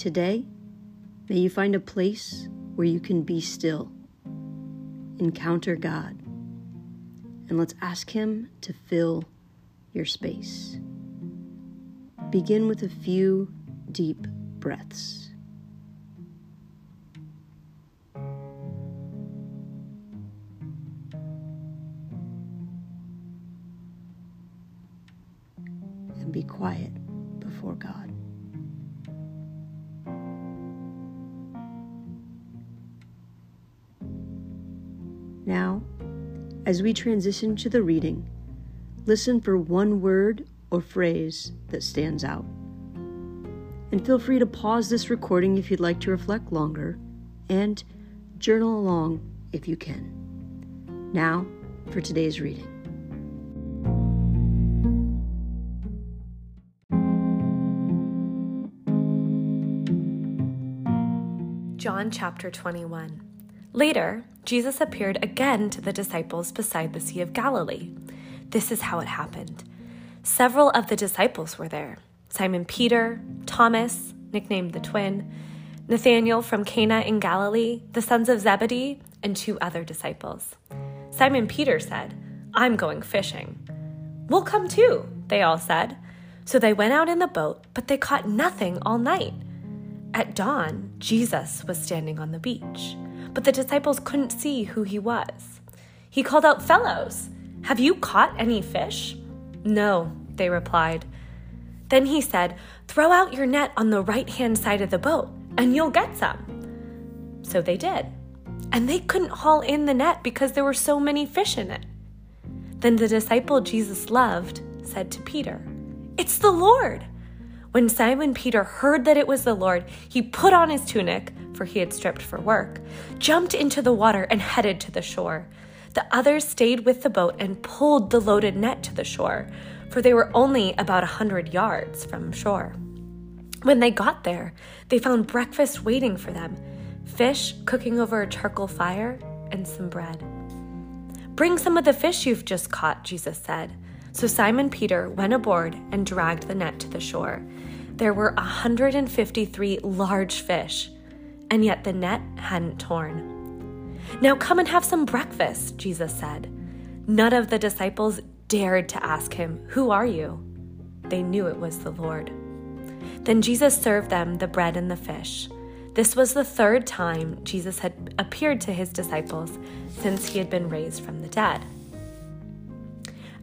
Today, may you find a place where you can be still, encounter God, and let's ask Him to fill your space. Begin with a few deep breaths. And be quiet before God. Now, as we transition to the reading, listen for one word or phrase that stands out. And feel free to pause this recording if you'd like to reflect longer and journal along if you can. Now, for today's reading. John chapter 21. Later, Jesus appeared again to the disciples beside the Sea of Galilee. This is how it happened. Several of the disciples were there Simon Peter, Thomas, nicknamed the twin, Nathanael from Cana in Galilee, the sons of Zebedee, and two other disciples. Simon Peter said, I'm going fishing. We'll come too, they all said. So they went out in the boat, but they caught nothing all night. At dawn, Jesus was standing on the beach but the disciples couldn't see who he was. He called out, Fellows, have you caught any fish? No, they replied. Then he said, Throw out your net on the right hand side of the boat, and you'll get some. So they did. And they couldn't haul in the net because there were so many fish in it. Then the disciple Jesus loved said to Peter, It's the Lord. When Simon Peter heard that it was the Lord, he put on his tunic, for he had stripped for work, jumped into the water, and headed to the shore. The others stayed with the boat and pulled the loaded net to the shore, for they were only about a hundred yards from shore. When they got there, they found breakfast waiting for them fish cooking over a charcoal fire and some bread. Bring some of the fish you've just caught, Jesus said. So Simon Peter went aboard and dragged the net to the shore. There were 153 large fish, and yet the net hadn't torn. Now come and have some breakfast, Jesus said. None of the disciples dared to ask him, Who are you? They knew it was the Lord. Then Jesus served them the bread and the fish. This was the third time Jesus had appeared to his disciples since he had been raised from the dead.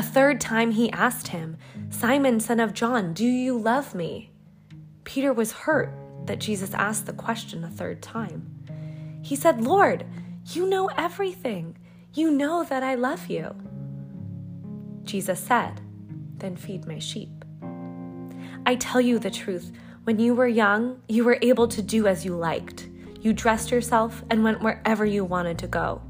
A third time he asked him, Simon, son of John, do you love me? Peter was hurt that Jesus asked the question a third time. He said, Lord, you know everything. You know that I love you. Jesus said, Then feed my sheep. I tell you the truth. When you were young, you were able to do as you liked. You dressed yourself and went wherever you wanted to go.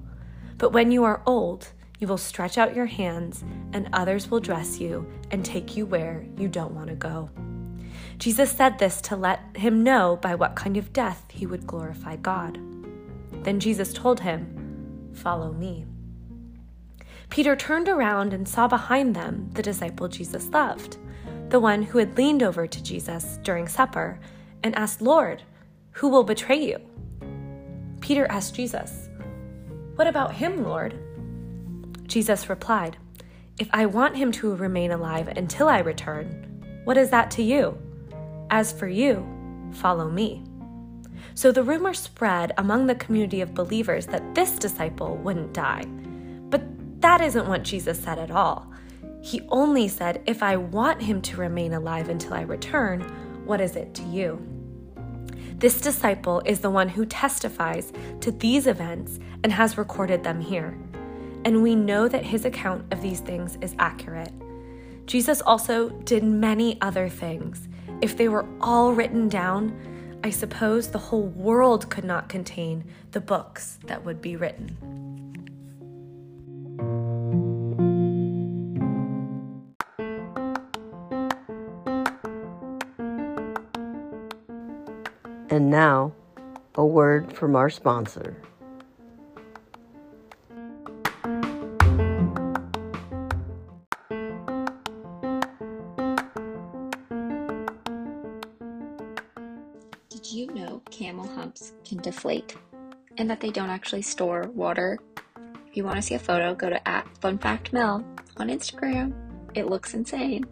But when you are old, you will stretch out your hands, and others will dress you and take you where you don't want to go. Jesus said this to let him know by what kind of death he would glorify God. Then Jesus told him, Follow me. Peter turned around and saw behind them the disciple Jesus loved, the one who had leaned over to Jesus during supper and asked, Lord, who will betray you? Peter asked Jesus, What about him, Lord? Jesus replied, If I want him to remain alive until I return, what is that to you? As for you, follow me. So the rumor spread among the community of believers that this disciple wouldn't die. But that isn't what Jesus said at all. He only said, If I want him to remain alive until I return, what is it to you? This disciple is the one who testifies to these events and has recorded them here and we know that his account of these things is accurate. Jesus also did many other things. If they were all written down, I suppose the whole world could not contain the books that would be written. And now, a word from our sponsor. You know camel humps can deflate and that they don't actually store water? If you want to see a photo, go to at funfactmel on Instagram. It looks insane.